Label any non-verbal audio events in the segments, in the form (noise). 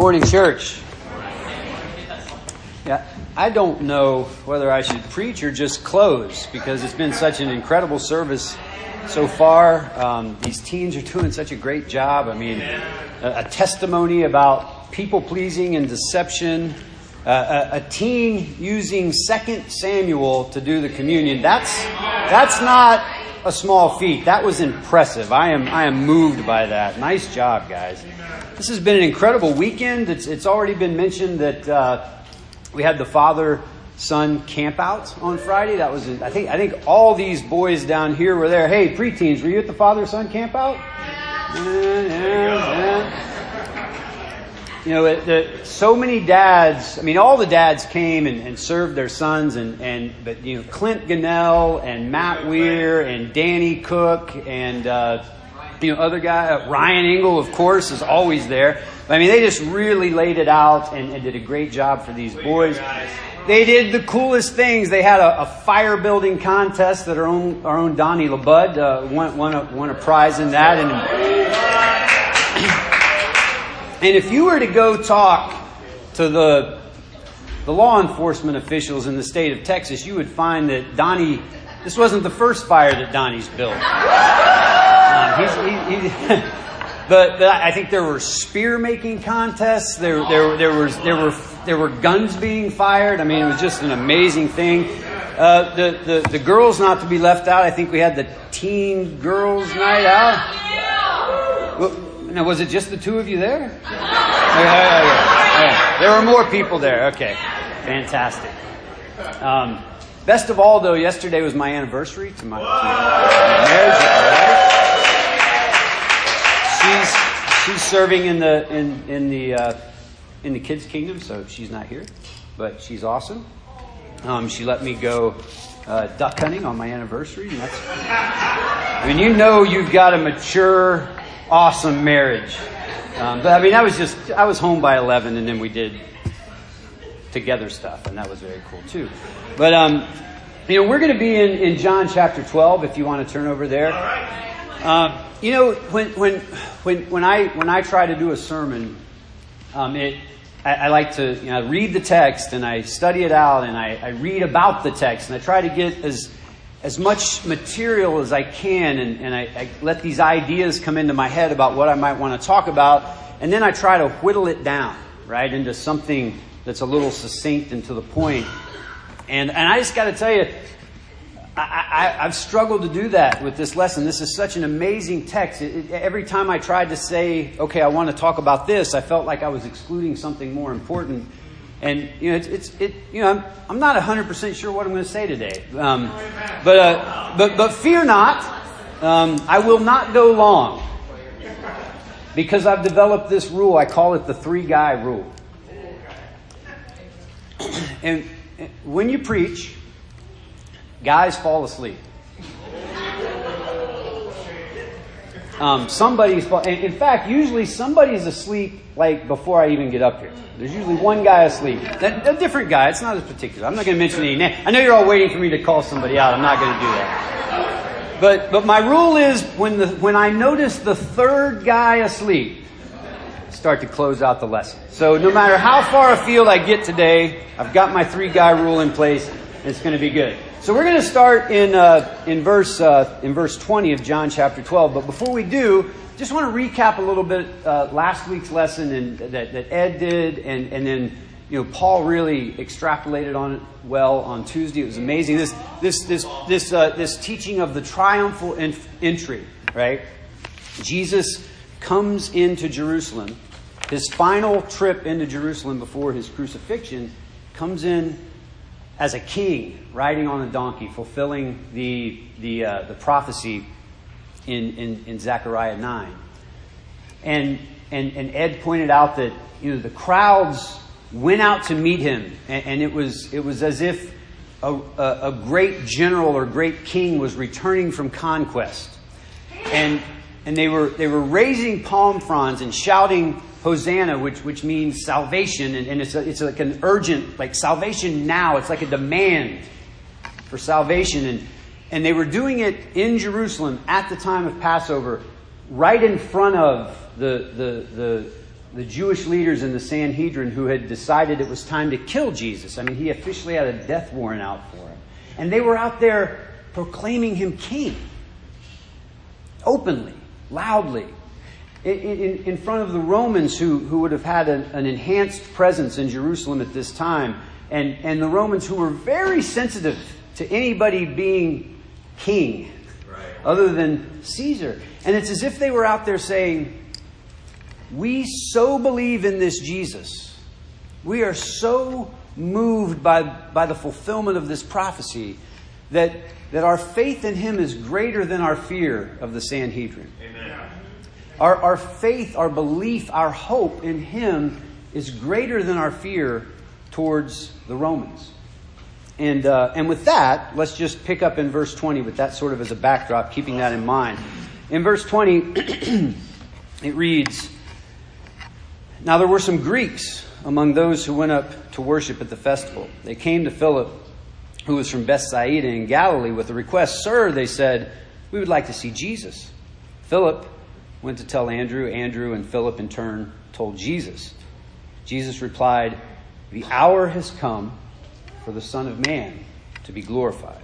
morning, church. Yeah, I don't know whether I should preach or just close because it's been such an incredible service so far. Um, these teens are doing such a great job. I mean, a, a testimony about people pleasing and deception. Uh, a, a teen using Second Samuel to do the communion. That's that's not a small feat. That was impressive. I am I am moved by that. Nice job, guys. This has been an incredible weekend. It's it's already been mentioned that uh, we had the father son camp out on Friday. That was I think I think all these boys down here were there. Hey, preteens, were you at the father son camp out? Yeah, yeah, yeah. You know, it, the, so many dads. I mean, all the dads came and, and served their sons, and, and but you know, Clint Gunnell and Matt Weir and Danny Cook and uh, you know other guy uh, Ryan Engel, of course, is always there. I mean, they just really laid it out and, and did a great job for these boys. They did the coolest things. They had a, a fire building contest that our own our own Donnie LeBud uh, won, won, a, won a prize in that, and. And if you were to go talk to the, the law enforcement officials in the state of Texas, you would find that Donnie, this wasn't the first fire that Donnie's built. (laughs) Um, he's, he, he, (laughs) but, but I think there were spear making contests. There, there, there, was, there, were, there were guns being fired. I mean, it was just an amazing thing. Uh, the, the, the girls, not to be left out, I think we had the teen girls night out. Well, now, was it just the two of you there? There were more people there. Okay, fantastic. Um, best of all, though, yesterday was my anniversary to my, to my marriage. She's she's serving in the in in the uh, in the kids' kingdom, so she's not here, but she's awesome. Um, she let me go uh, duck hunting on my anniversary, and that's. I mean, you know, you've got a mature awesome marriage. Um, but I mean, I was just, I was home by 11 and then we did together stuff and that was very cool too. But, um, you know, we're going to be in, in John chapter 12 if you want to turn over there. Uh, you know, when, when, when, when I, when I try to do a sermon, um, it, I, I, like to you know, read the text and I study it out and I, I read about the text and I try to get as, as much material as I can, and, and I, I, let these ideas come into my head about what I might want to talk about, and then I try to whittle it down, right, into something that's a little succinct and to the point. And, and I just got to tell you, I, have struggled to do that with this lesson. This is such an amazing text. It, it, every time I tried to say, okay, I want to talk about this, I felt like I was excluding something more important. And you know, it's, it's it. You know, I'm, I'm not 100 percent sure what I'm going to say today. Um, but uh, but but fear not. Um, I will not go long because I've developed this rule. I call it the three guy rule. And when you preach, guys fall asleep. Um, somebody's in fact, usually somebody's asleep like before I even get up here. There's usually one guy asleep. A, different guy. It's not as particular. I'm not going to mention any name. I know you're all waiting for me to call somebody out. I'm not going to do that. But, but my rule is when, the, when I notice the third guy asleep, start to close out the lesson. So no matter how far afield I get today, I've got my three guy rule in place, and it's going to be good. So we're going to start in, uh, in, verse, uh, in verse 20 of John chapter 12. But before we do, just want to recap a little bit uh, last week's lesson and, that, that Ed did, and, and then you know Paul really extrapolated on it well on Tuesday. It was amazing. This this this this uh, this teaching of the triumphal entry, right? Jesus comes into Jerusalem. His final trip into Jerusalem before his crucifixion comes in as a king riding on a donkey, fulfilling the the uh, the prophecy in, in, in Zechariah 9. And, and, and Ed pointed out that you know, the crowds went out to meet him, and, and it, was, it was as if a, a, a great general or great king was returning from conquest. And, and they, were, they were raising palm fronds and shouting Hosanna, which, which means salvation, and, and it's, a, it's like an urgent, like salvation now. It's like a demand for salvation. And, and they were doing it in Jerusalem at the time of Passover, right in front of the, the, the, the Jewish leaders in the Sanhedrin who had decided it was time to kill Jesus. I mean, he officially had a death warrant out for him. And they were out there proclaiming him king. Openly, loudly. In, in, in front of the Romans who, who would have had an, an enhanced presence in Jerusalem at this time. And, and the Romans who were very sensitive to anybody being king right. other than Caesar. And it's as if they were out there saying, We so believe in this Jesus. We are so moved by, by the fulfillment of this prophecy that, that our faith in him is greater than our fear of the Sanhedrin. Amen. Our, our faith, our belief, our hope in him is greater than our fear towards the Romans. And, uh, and with that, let's just pick up in verse 20 with that sort of as a backdrop, keeping that in mind. In verse 20, (clears throat) it reads Now there were some Greeks among those who went up to worship at the festival. They came to Philip, who was from Bethsaida in Galilee, with a request Sir, they said, we would like to see Jesus. Philip went to tell Andrew. Andrew and Philip, in turn, told Jesus. Jesus replied, The hour has come for the Son of Man to be glorified.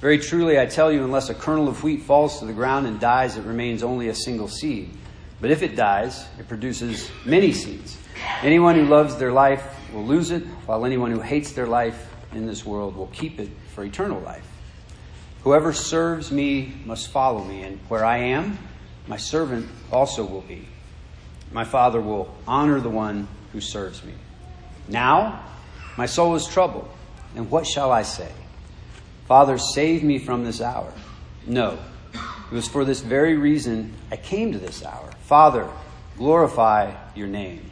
Very truly, I tell you, unless a kernel of wheat falls to the ground and dies, it remains only a single seed. But if it dies, it produces many seeds. Anyone who loves their life will lose it, while anyone who hates their life in this world will keep it for eternal life. Whoever serves me must follow me, and where I am, my servant also will be. My Father will honor the one who serves me. Now, my soul is troubled, and what shall I say? Father, save me from this hour. No, it was for this very reason I came to this hour. Father, glorify your name.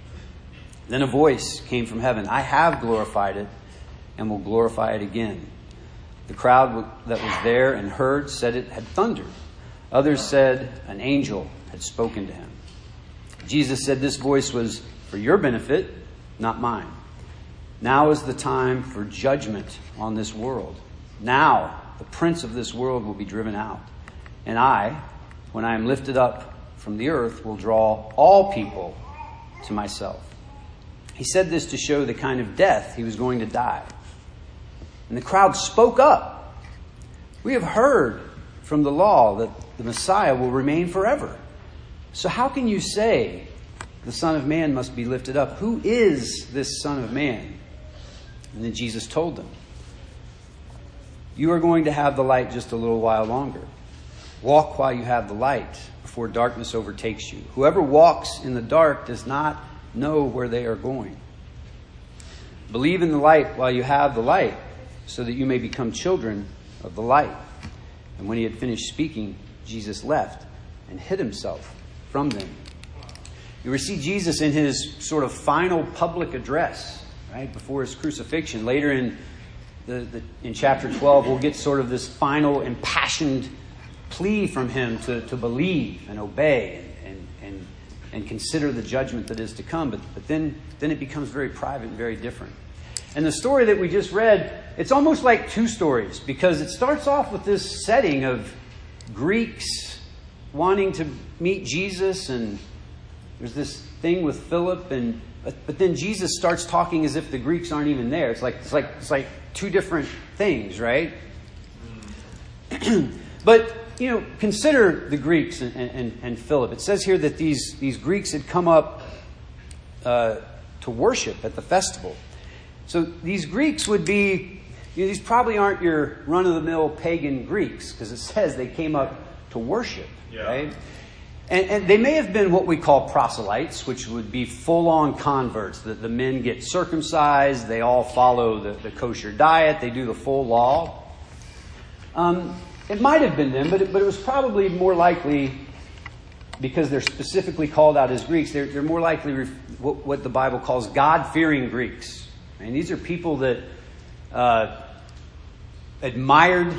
Then a voice came from heaven I have glorified it and will glorify it again. The crowd that was there and heard said it had thundered. Others said an angel had spoken to him. Jesus said this voice was for your benefit, not mine. Now is the time for judgment on this world. Now the prince of this world will be driven out. And I, when I am lifted up from the earth, will draw all people to myself. He said this to show the kind of death he was going to die. And the crowd spoke up. We have heard from the law that the Messiah will remain forever. So how can you say the Son of Man must be lifted up? Who is this Son of Man? And then Jesus told them, You are going to have the light just a little while longer. Walk while you have the light before darkness overtakes you. Whoever walks in the dark does not know where they are going. Believe in the light while you have the light, so that you may become children of the light. And when he had finished speaking, Jesus left and hid himself from them. You see Jesus in his sort of final public address, right, before his crucifixion. Later in, the, the, in chapter 12, we'll get sort of this final impassioned plea from him to, to believe and obey and consider the judgment that is to come. But, but then, then it becomes very private and very different. And the story that we just read, it's almost like two stories because it starts off with this setting of Greeks wanting to meet Jesus, and there's this thing with Philip, and but, but then Jesus starts talking as if the Greeks aren't even there. It's like it's like it's like two different things, right? (clears throat) but you know, consider the Greeks and, and, and Philip. It says here that these, these Greeks had come up uh, to worship at the festival. So these Greeks would be, you know, these probably aren't your run of the mill pagan Greeks, because it says they came up to worship, yeah. right? And, and, they may have been what we call proselytes, which would be full on converts. The, the men get circumcised, they all follow the, the kosher diet, they do the full law. Um, it might have been them, but it, but it was probably more likely because they're specifically called out as Greeks. They're, they're more likely ref, what, what, the Bible calls God fearing Greeks. And these are people that uh, admired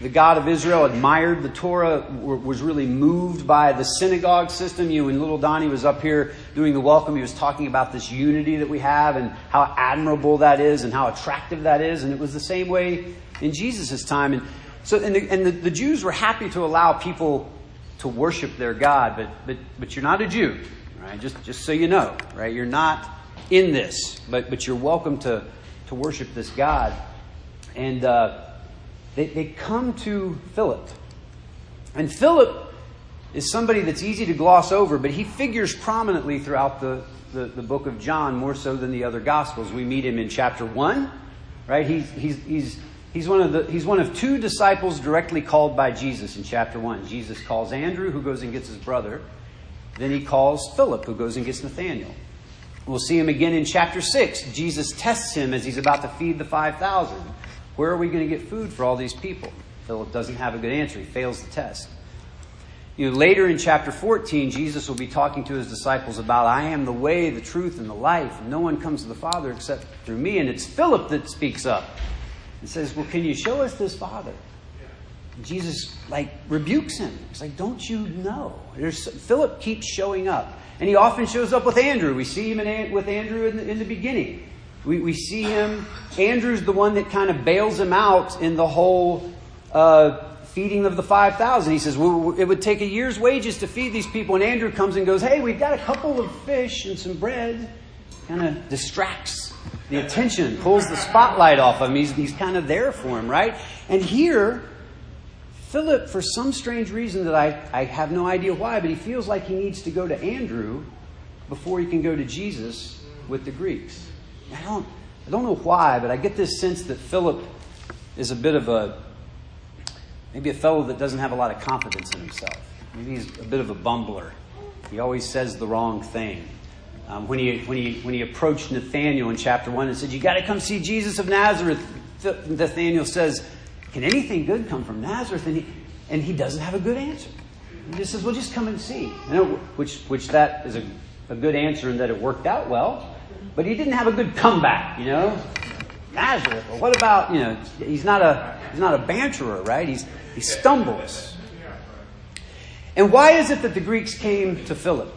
the God of Israel, admired the Torah, was really moved by the synagogue system. You when little Donnie was up here doing the welcome, he was talking about this unity that we have and how admirable that is and how attractive that is. And it was the same way in Jesus' time. And so, and, the, and the, the Jews were happy to allow people to worship their God, but, but, but you're not a Jew? Right? Just, just so you know, right? You're not in this, but, but you're welcome to, to worship this God. And uh, they, they come to Philip. And Philip is somebody that's easy to gloss over, but he figures prominently throughout the, the, the, book of John more so than the other Gospels. We meet him in chapter 1, right? He's, he's, he's, he's, one of the, he's one of two disciples directly called by Jesus in chapter 1. Jesus calls Andrew, who goes and gets his brother. Then he calls Philip, who goes and gets Nathanael. We'll see him again in chapter 6. Jesus tests him as he's about to feed the 5,000. Where are we going to get food for all these people? Philip doesn't have a good answer. He fails the test. You know, later in chapter 14, Jesus will be talking to his disciples about, I am the way, the truth, and the life. No one comes to the Father except through me. And it's Philip that speaks up and says, Well, can you show us this Father? Jesus, like, rebukes him. He's like, Don't you know? There's, Philip keeps showing up. And he often shows up with Andrew. We see him in, with Andrew in the, in the beginning. We, we see him, Andrew's the one that kind of bails him out in the whole uh, feeding of the 5,000. He says, well, it would take a year's wages to feed these people. And Andrew comes and goes, hey, we've got a couple of fish and some bread. Kind of distracts the attention, pulls the spotlight off him. He's, he's kind of there for him, right? And here, Philip, for some strange reason that I, I have no idea why, but he feels like he needs to go to Andrew before he can go to Jesus with the Greeks. I don't, I don't know why, but I get this sense that Philip is a bit of a Maybe a fellow that doesn't have a lot of confidence in himself. Maybe he's a bit of a bumbler. He always says the wrong thing. Um, when, he, when, he, when he approached Nathanael in chapter 1 and said, You got to come see Jesus of Nazareth, Nathanael says, Can anything good come from Nazareth? And he, and he doesn't have a good answer. He just says, Well, just come and see. You know, which, which that is a, a good answer in that it worked out well. But he didn't have a good comeback, you know? Nazareth. What about, you know, he's not a, he's not a banterer, right? He's, he stumbles. And why is it that the Greeks came to Philip?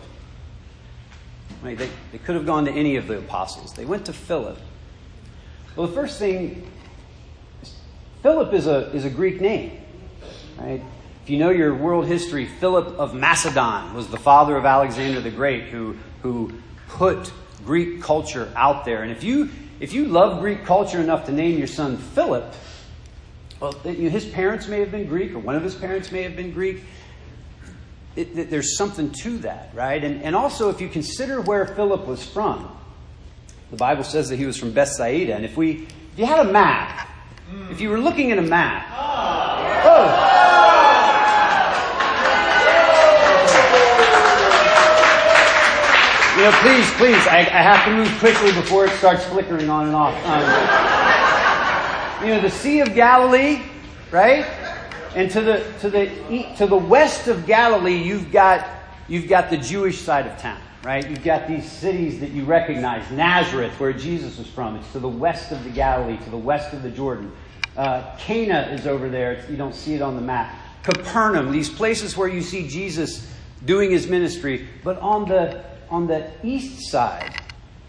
Right, they, they could have gone to any of the apostles. They went to Philip. Well, the first thing, Philip is a, is a Greek name. Right? If you know your world history, Philip of Macedon was the father of Alexander the Great who, who put Greek culture out there. And if you, if you love Greek culture enough to name your son Philip, well, his parents may have been Greek, or one of his parents may have been Greek. It, it, there's something to that, right? And, and also, if you consider where Philip was from, the Bible says that he was from Bethsaida. And if we, if you had a map, if you were looking at a map, oh. You know, please, please, I, I, have to move quickly before it starts flickering on and off. Um, you know, the Sea of Galilee, right? And to the to the to the west of Galilee, you've got you've got the Jewish side of town, right? You've got these cities that you recognize. Nazareth, where Jesus was from, it's to the west of the Galilee, to the west of the Jordan. Uh, Cana is over there. You don't see it on the map. Capernaum, these places where you see Jesus doing his ministry. But on the on the east side,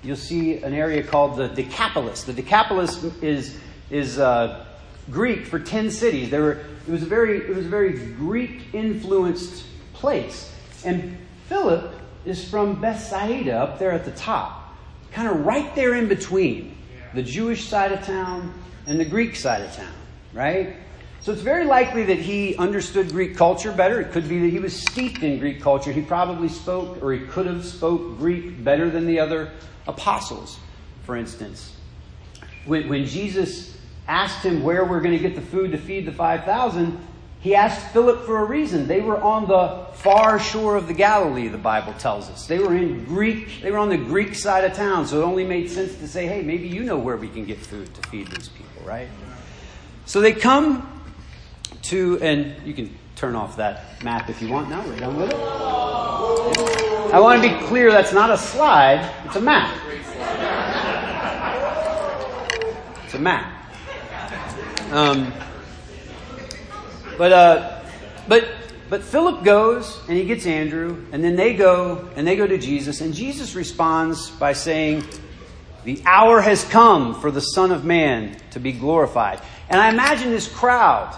you'll see an area called the Decapolis. The Decapolis is is uh, Greek for ten cities. There were, it was a very it was a very Greek influenced place. And Philip is from Bethsaida up there at the top, kind of right there in between the Jewish side of town and the Greek side of town, right? So it's very likely that he understood Greek culture better. It could be that he was steeped in Greek culture. He probably spoke, or he could have spoke Greek better than the other apostles, for instance. When, when Jesus asked him where we're going to get the food to feed the 5,000, he asked Philip for a reason. They were on the far shore of the Galilee, the Bible tells us. They were in Greek, they were on the Greek side of town, so it only made sense to say, hey, maybe you know where we can get food to feed these people, right? So they come to, and you can turn off that map if you want now. We're done with it. I want to be clear that's not a slide, it's a map. It's a map. Um, but uh, but but Philip goes and he gets Andrew, and then they go and they go to Jesus, and Jesus responds by saying, "The hour has come for the Son of Man to be glorified." And I imagine this crowd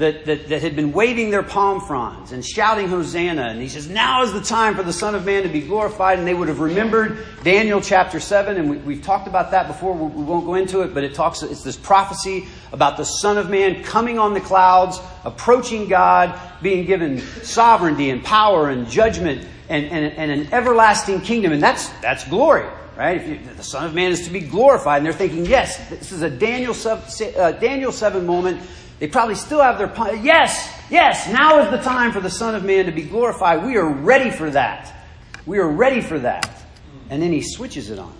that, that, that had been waving their palm fronds and shouting Hosanna. And he says, Now is the time for the Son of Man to be glorified. And they would have remembered Daniel chapter 7. And we, have talked about that before. We, we won't go into it, but it talks, it's this prophecy about the Son of Man coming on the clouds, approaching God, being given sovereignty and power and judgment and, and, and an everlasting kingdom. And that's, that's glory right? You, the Son of Man is to be glorified, and they're thinking, yes, this is a Daniel 7, uh, Daniel 7 moment. They probably still have their, yes, yes, now is the time for the Son of Man to be glorified. We are ready for that. We are ready for that. And then he switches it on.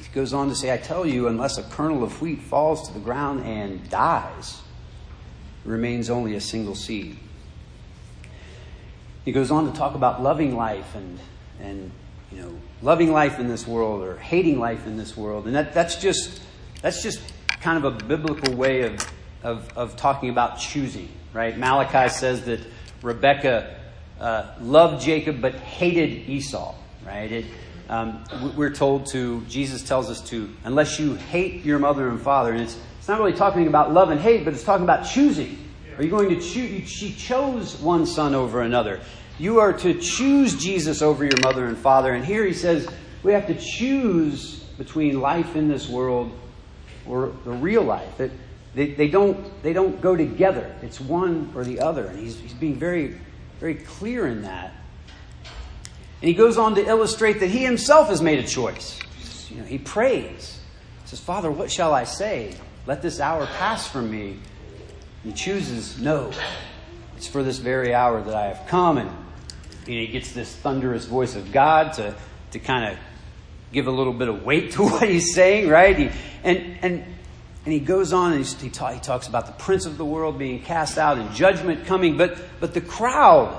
He goes on to say, I tell you, unless a kernel of wheat falls to the ground and dies, remains only a single seed. He goes on to talk about loving life and, and you know, loving life in this world or hating life in this world. And that, that's just that's just kind of a biblical way of, of, of talking about choosing, right? Malachi says that Rebecca uh, loved Jacob but hated Esau, right? It, um, we're told to, Jesus tells us to, unless you hate your mother and father, and it's, it's not really talking about love and hate, but it's talking about choosing. Are you going to choose? She chose one son over another. You are to choose Jesus over your mother and father. And here he says we have to choose between life in this world or the real life. That they, they, don't, they don't go together. It's one or the other. And he's, he's being very, very clear in that. And he goes on to illustrate that he himself has made a choice. You know, he prays. He says, Father, what shall I say? Let this hour pass from me. He chooses, no. It's for this very hour that I have come. And he gets this thunderous voice of God to, to kind of give a little bit of weight to (laughs) what he's saying, right? He, and, and, and he goes on and he, he talks about the prince of the world being cast out and judgment coming. But, but the crowd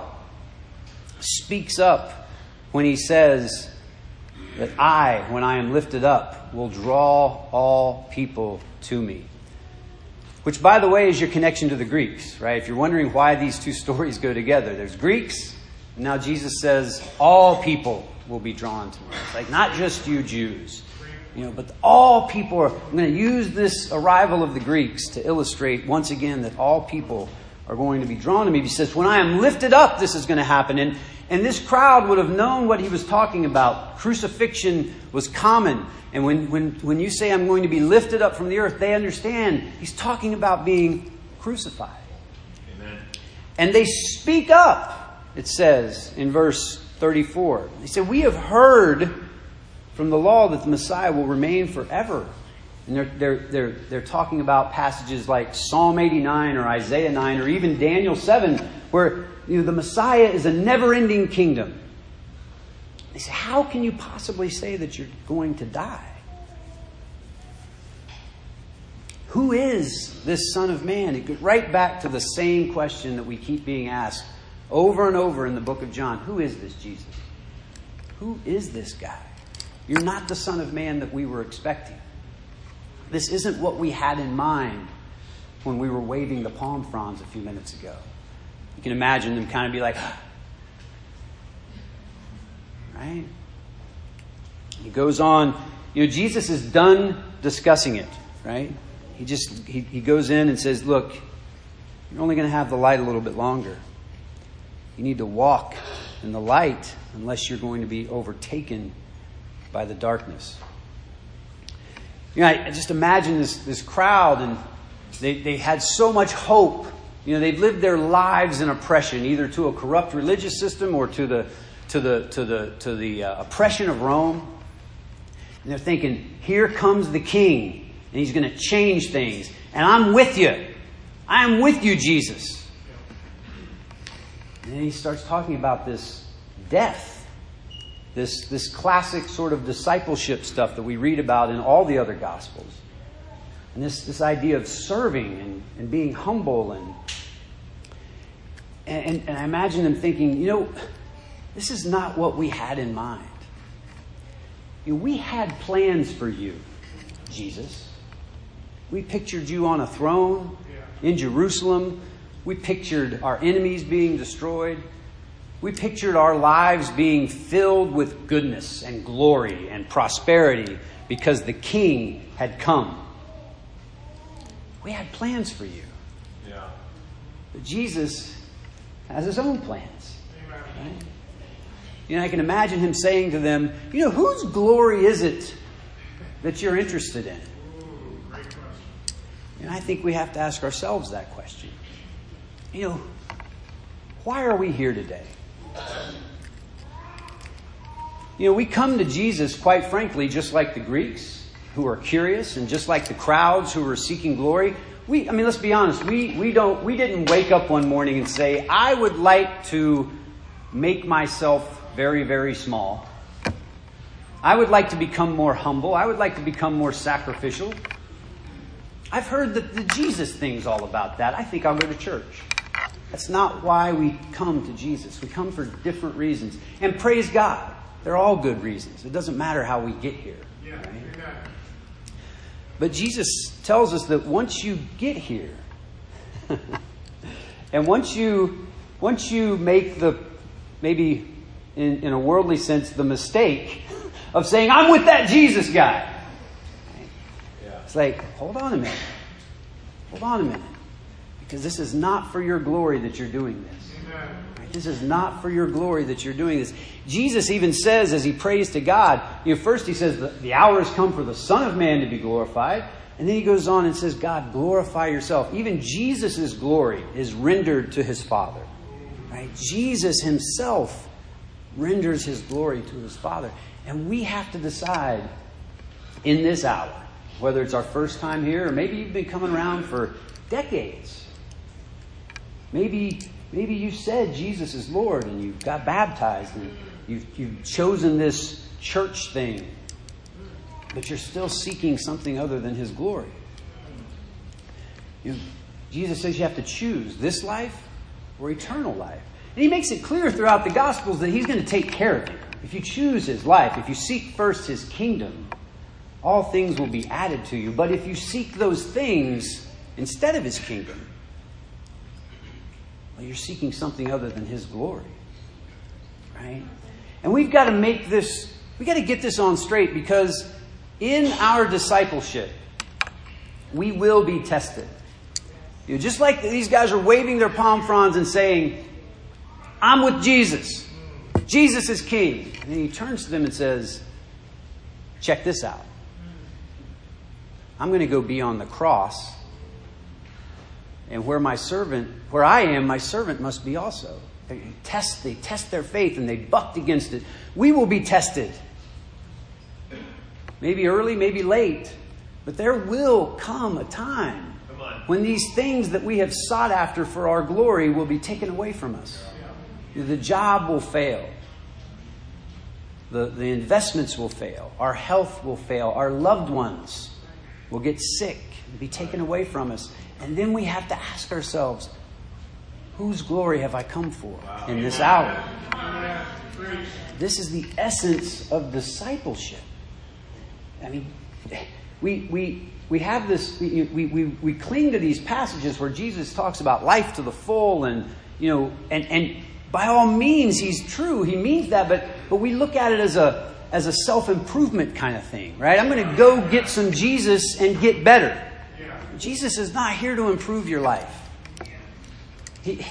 speaks up when he says that I, when I am lifted up, will draw all people to me. Which, by the way, is your connection to the Greeks, right? If you're wondering why these two (laughs) stories go together, there's Greeks now Jesus says, all people will be drawn to me. It's like not just you Jews, you know, but all people are. I'm going to use this arrival of the Greeks to illustrate once again that all people are going to be drawn to me. He says, when I am lifted up, this is going to happen. And, and this crowd would have known what he was talking about. Crucifixion was common. And when, when, when you say I'm going to be lifted up from the earth, they understand he's talking about being crucified. Amen. And they speak up it says in verse 34. They said, We have heard from the law that the Messiah will remain forever. And they're, they're, they're, they're talking about passages like Psalm 89 or Isaiah 9 or even Daniel 7, where you know, the Messiah is a never ending kingdom. They say, How can you possibly say that you're going to die? Who is this Son of Man? It goes right back to the same question that we keep being asked over and over in the book of John. Who is this Jesus? Who is this guy? You're not the Son of Man that we were expecting. This isn't what we had in mind when we were waving the palm fronds a few minutes ago. You can imagine them kind of be like, (gasps) right? He goes on, you know, Jesus is done discussing it, right? He just, he, he goes in and says, look, you're only going to have the light a little bit longer. You need to walk in the light unless you're going to be overtaken by the darkness. You know, I just imagine this, this crowd, and they, they had so much hope. You know, they've lived their lives in oppression, either to a corrupt religious system or to the, to the, to the, to the uh, oppression of Rome. And they're thinking, here comes the king, and he's going to change things. And I'm with you. I am with you, Jesus. And then he starts talking about this death, this, this classic sort of discipleship stuff that we read about in all the other Gospels. And this, this idea of serving and, and being humble. And, and, and I imagine them thinking, you know, this is not what we had in mind. You know, we had plans for you, Jesus. We pictured you on a throne in Jerusalem we pictured our enemies being destroyed. We pictured our lives being filled with goodness and glory and prosperity because the King had come. We had plans for you. Yeah. But Jesus has his own plans. Right? You know, I can imagine him saying to them, You know, whose glory is it that you're interested in? And I think we have to ask ourselves that question. You know, why are we here today? You know, we come to Jesus, quite frankly, just like the Greeks who are curious and just like the crowds who are seeking glory. We, I mean, let's be honest, we, we, don't, we didn't wake up one morning and say, I would like to make myself very, very small. I would like to become more humble. I would like to become more sacrificial. I've heard that the Jesus thing's all about that. I think I'll go to church. That's not why we come to Jesus. We come for different reasons. And praise God. They're all good reasons. It doesn't matter how we get here. Right? But Jesus tells us that once you get here, (laughs) and once you once you make the maybe in, in a worldly sense the mistake (laughs) of saying, I'm with that Jesus guy. It's like, hold on a minute. Hold on a minute. Because this is not for your glory that you're doing this. Right? This is not for your glory that you're doing this. Jesus even says, as he prays to God, you know, first he says, the, the hour has come for the Son of Man to be glorified. And then he goes on and says, God, glorify yourself. Even Jesus' glory is rendered to his Father. Right? Jesus himself renders his glory to his Father. And we have to decide in this hour, whether it's our first time here or maybe you've been coming around for decades. Maybe, maybe you said Jesus is Lord and you got baptized and you've, you've chosen this church thing, but you're still seeking something other than His glory. You Jesus says you have to choose this life or eternal life. And He makes it clear throughout the Gospels that He's going to take care of you. If you choose His life, if you seek first His kingdom, all things will be added to you. But if you seek those things instead of His kingdom, well, you're seeking something other than His glory. Right? And we've got to make this, we've got to get this on straight because in our discipleship, we will be tested. You know, just like these guys are waving their palm fronds and saying, I'm with Jesus. Jesus is king. And he turns to them and says, Check this out. I'm going to go be on the cross. And where my servant, where I am, my servant must be also. They test, they test their faith and they bucked against it. We will be tested. Maybe early, maybe late. But there will come a time when these things that we have sought after for our glory will be taken away from us. The job will fail. The, the investments will fail. Our health will fail. Our loved ones will get sick and be taken away from us. And then we have to ask ourselves, whose glory have I come for in this hour? This is the essence of discipleship. I mean, we, we, we have this, we, we, we, we cling to these passages where Jesus talks about life to the full and, you know, and, and by all means, he's true. He means that, but, but we look at it as a, as a self improvement kind of thing, right? I'm going to go get some Jesus and get better. Jesus is not here to improve your life. He,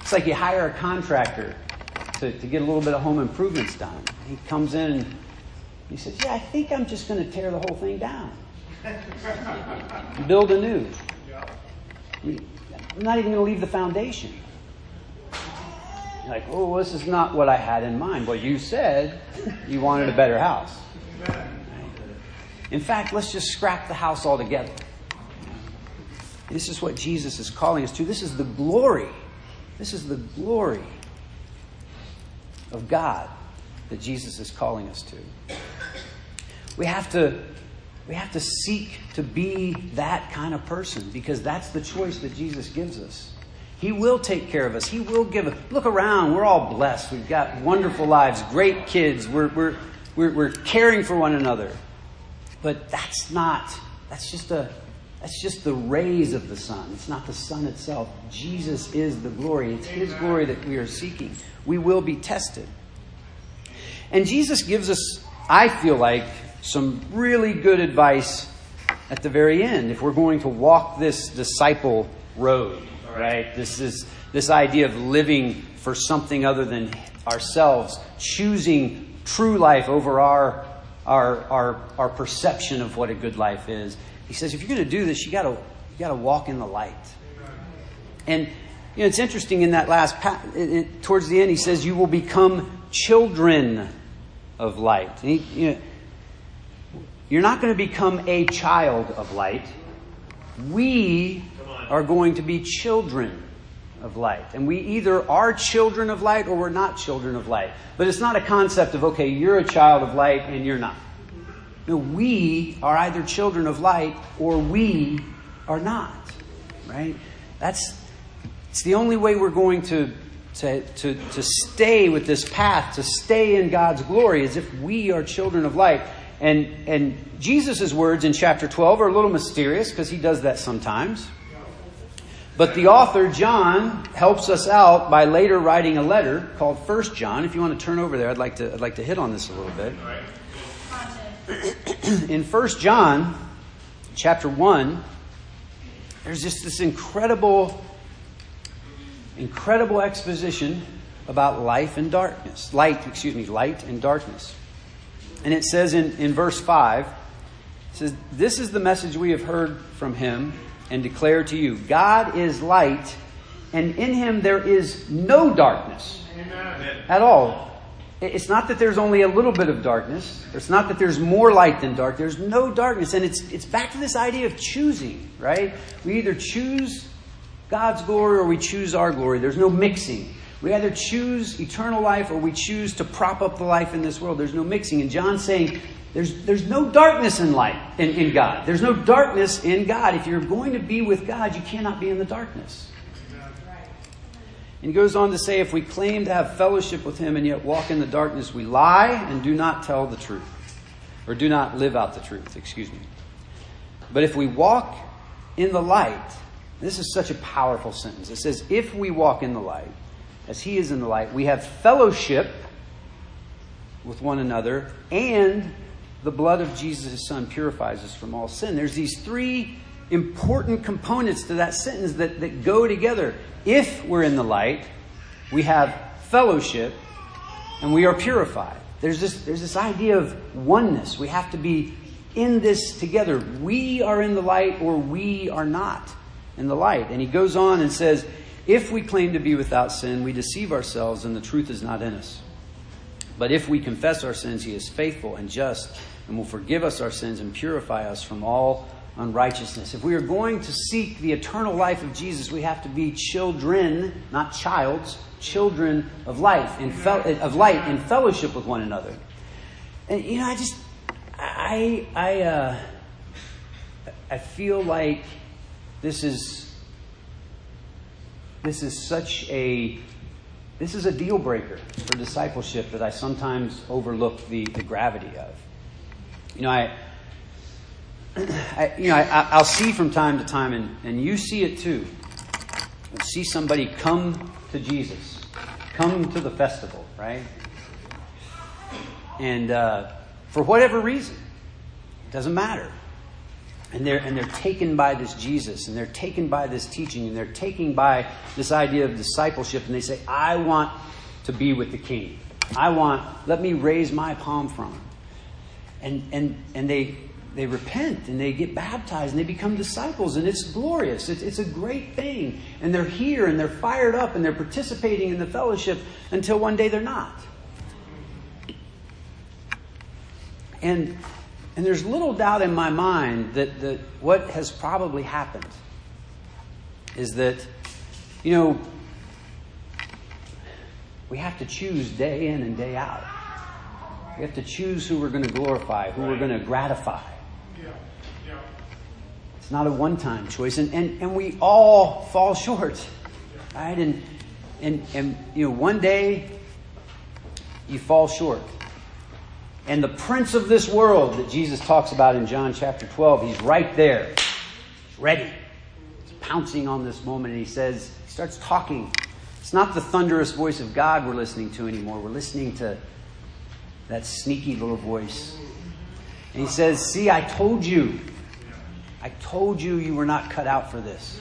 it's like you hire a contractor to, to get a little bit of home improvements done. He comes in and he says, Yeah, I think I'm just going to tear the whole thing down. Build anew. I'm not even going to leave the foundation. You're like, oh, this is not what I had in mind. Well, you said you wanted a better house. In fact, let's just scrap the house altogether. This is what Jesus is calling us to. This is the glory. This is the glory of God that Jesus is calling us to. We have to we have to seek to be that kind of person because that's the choice that Jesus gives us. He will take care of us. He will give us. Look around. We're all blessed. We've got wonderful lives, great kids. We're, we're, we're, we're caring for one another. But that's not, that's just a, that's just the rays of the sun. It's not the sun itself. Jesus is the glory. It's His glory that we are seeking. We will be tested. And Jesus gives us, I feel like, some really good advice at the very end if we're going to walk this disciple road, right? This is this idea of living for something other than ourselves, choosing true life over our our our, our perception of what a good life is. He says, if you're going to do this, you got to you got to walk in the light. And you know, it's interesting in that last towards the end, he says, "You will become children of light." He, you know, you're not going to become a child of light. We are going to be children of light. And we either are children of light or we're not children of light. But it's not a concept of, okay, you're a child of light and you're not. No, we are either children of light or we are not. Right? That's it's the only way we're going to, to, to, to stay with this path, to stay in God's glory, is if we are children of light. And, and Jesus' words in chapter 12 are a little mysterious because he does that sometimes. But the author, John, helps us out by later writing a letter called First John. If you want to turn over there, I'd like to, I'd like to hit on this a little bit. (clears throat) In First John, chapter 1, there's just this incredible incredible exposition about life and darkness. Light, excuse me, light and darkness. And it says in, in verse 5, it says, This is the message we have heard from him and declare to you God is light, and in him there is no darkness Amen. at all. It's not that there's only a little bit of darkness. It's not that there's more light than dark. There's no darkness. And it's, it's back to this idea of choosing, right? We either choose God's glory or we choose our glory. There's no mixing. We either choose eternal life or we choose to prop up the life in this world. There's no mixing. And John's saying there's, there's no darkness in light in, in God. There's no darkness in God. If you're going to be with God, you cannot be in the darkness. And he goes on to say, if we claim to have fellowship with him and yet walk in the darkness, we lie and do not tell the truth. Or do not live out the truth, excuse me. But if we walk in the light, this is such a powerful sentence. It says, If we walk in the light, as he is in the light, we have fellowship with one another, and the blood of Jesus, his son, purifies us from all sin. There's these three important components to that sentence that, that go together. If we're in the light, we have fellowship and we are purified. There's this, there's this idea of oneness. We have to be in this together. We are in the light or we are not in the light. And he goes on and says, If we claim to be without sin, we deceive ourselves and the truth is not in us. But if we confess our sins, he is faithful and just and will forgive us our sins and purify us from all unrighteousness. If we are going to seek the eternal life of Jesus, we have to be children, not childs, children of life fe- of light in fellowship with one another. And you know, I just I I uh, I feel like this is this is such a this is a deal breaker for discipleship that I sometimes overlook the, the gravity of. You know, I, (clears throat) I you know, I, will see from time to time, and, and you see it too. You see somebody come to Jesus, come to the festival, right? And uh, for whatever reason, it doesn't matter and they're and they're taken by this Jesus and they're taken by this teaching and they're taken by this idea of discipleship and they say I want to be with the king. I want let me raise my palm from him. And and and they they repent and they get baptized and they become disciples and it's glorious. It's, it's a great thing. And they're here and they're fired up and they're participating in the fellowship until one day they're not. And and there's little doubt in my mind that, that what has probably happened is that, you know, we have to choose day in and day out. We have to choose who we're going to glorify, who we're going to gratify. It's not a one time choice. And, and, and we all fall short. Right? And, and, and, you know, one day you fall short. And the prince of this world that Jesus talks about in John chapter 12, he's right there. He's ready. He's pouncing on this moment and he says, he starts talking. It's not the thunderous voice of God we're listening to anymore. We're listening to that sneaky little voice. And he says, See, I told you. I told you you were not cut out for this.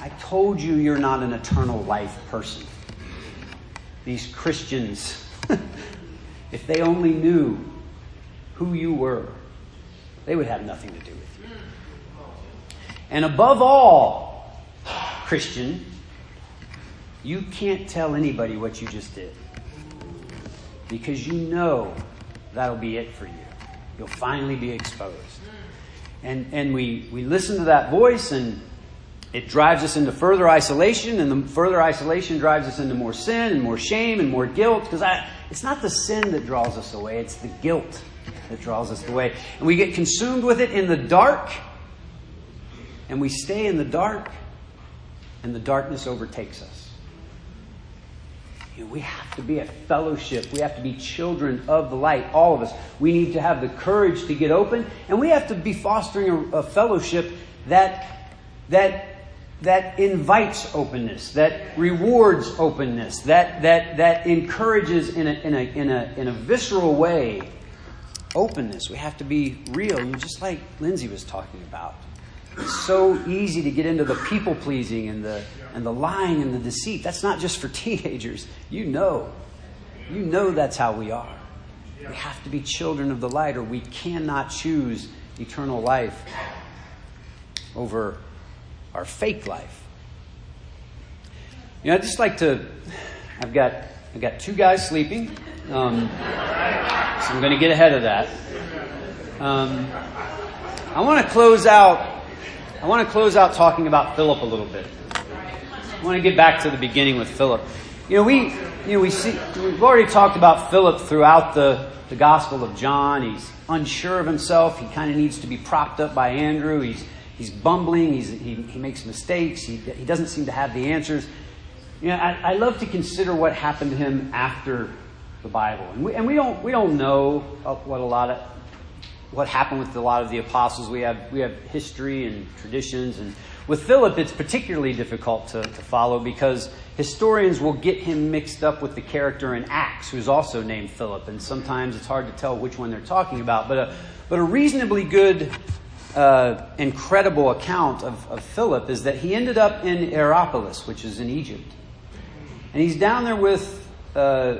I told you you're not an eternal life person. These Christians, (laughs) if they only knew who you were, they would have nothing to do with you. And above all, Christian, you can't tell anybody what you just did. Because you know that'll be it for you. You'll finally be exposed. And, and we, we listen to that voice, and it drives us into further isolation, and the further isolation drives us into more sin and more shame and more guilt. Because it's not the sin that draws us away, it's the guilt that draws us away. And we get consumed with it in the dark, and we stay in the dark, and the darkness overtakes us. We have to be a fellowship. We have to be children of the light, all of us. We need to have the courage to get open, and we have to be fostering a, a fellowship that, that, that invites openness, that rewards openness, that, that, that encourages in a, in, a, in, a, in a visceral way openness. We have to be real, just like Lindsay was talking about. It's so easy to get into the people pleasing and the, and the lying and the deceit. That's not just for (laughs) teenagers. You know. You know that's how we are. We have to be children of the light, or we cannot choose eternal life over our fake life. You know, I just like to. I've got I've got two guys sleeping, um, so I'm going to get ahead of that. Um, I want to close out I want to close out talking about Philip a little bit. I want to get back to the beginning with Philip. You know, we, you know, we see, we've already talked about Philip throughout the, the Gospel of John. He's unsure of himself. He kind of needs to be propped up by Andrew. He's, he's bumbling. He's, he, he makes mistakes. He, he doesn't seem to have the answers. You know, I, I love to consider what happened to him after the Bible. And we, and we don't, we don't know uh, what a lot of, what happened with a lot of the apostles. We have, we have history and traditions. And with Philip, it's particularly difficult to, to follow because historians will get him mixed up with the character in Acts, who's also named Philip. And sometimes it's hard to tell which one they're talking about. But a, but a reasonably good, uh, incredible account of, of Philip is that he ended up in Hierapolis, which is in Egypt. And he's down there with uh,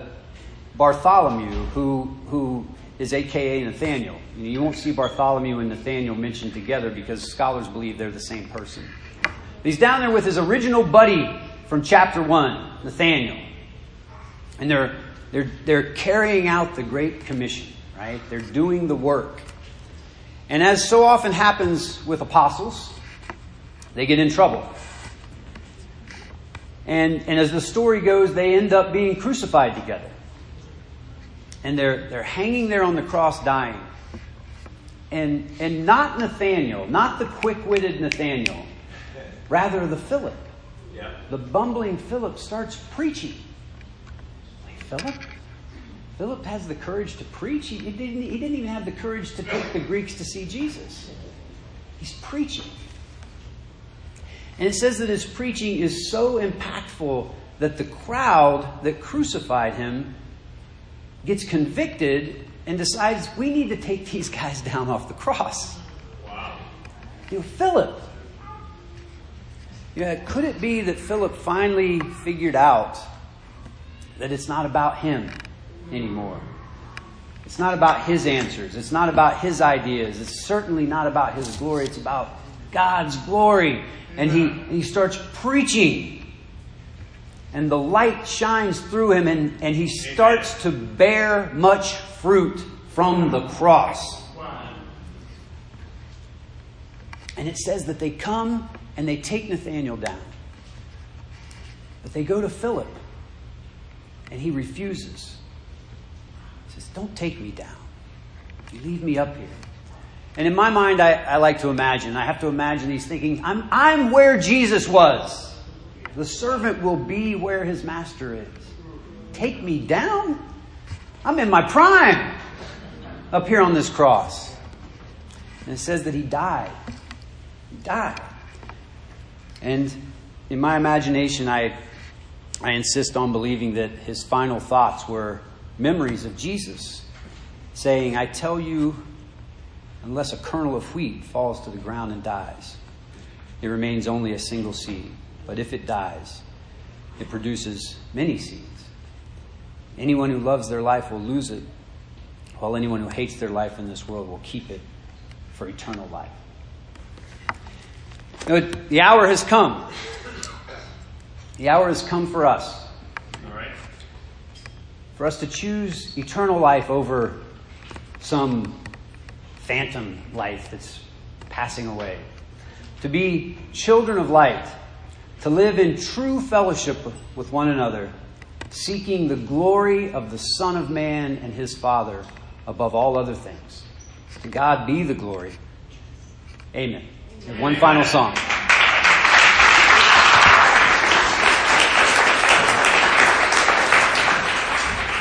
Bartholomew, who, who is AKA Nathaniel. You, know, you won't see Bartholomew and Nathaniel mentioned together because scholars believe they're the same person. He's down there with his original buddy from chapter 1, Nathaniel. And they're, they're, they're carrying out the Great Commission, right? They're doing the work. And as so often happens with apostles, they get in trouble. And, and as the story goes, they end up being crucified together and they're, they're hanging there on the cross dying. And, and not Nathaniel, not the quick witted Nathaniel, rather the Philip. Yeah. The bumbling Philip starts preaching. Philip? Philip has the courage to preach. He, he, didn't, he didn't even have the courage to take the Greeks to see Jesus. He's preaching. And it says that his preaching is so impactful that the crowd that crucified him gets convicted and decides we need to take these guys (laughs) down off the cross. Wow. You know, Philip. Yeah, could it be that Philip finally figured out that it's not about him anymore? It's not about his answers. It's not about his ideas. It's certainly not about his glory. It's about God's glory. And he, he starts preaching and the light shines through him, and, and he starts to bear much fruit from the cross. And it says that they come and they take Nathanael down. But they go to Philip, and he refuses. Says, Don't take me down. You leave me up here. And in my mind, I, I like to imagine, I have to imagine he's thinking, I'm, I'm where Jesus was. The servant will be where his master is. Take me down? I'm in my prime up here on this cross. And it says that he died. He died. And in my imagination, I, I insist on believing that his final thoughts were memories of Jesus saying, I tell you, unless a kernel of wheat falls to the ground and dies, it remains only a single seed. but if it dies, it produces many seeds. Anyone who loves their life will lose it, while anyone who hates their life in this world will keep it for eternal life. The hour has come. The hour has come for us. For us to choose eternal life over some phantom life that's passing away. To be children of light. To live in true fellowship with one another, seeking the glory of the Son of Man and his Father above all other things. To God be the glory. Amen. And one final song.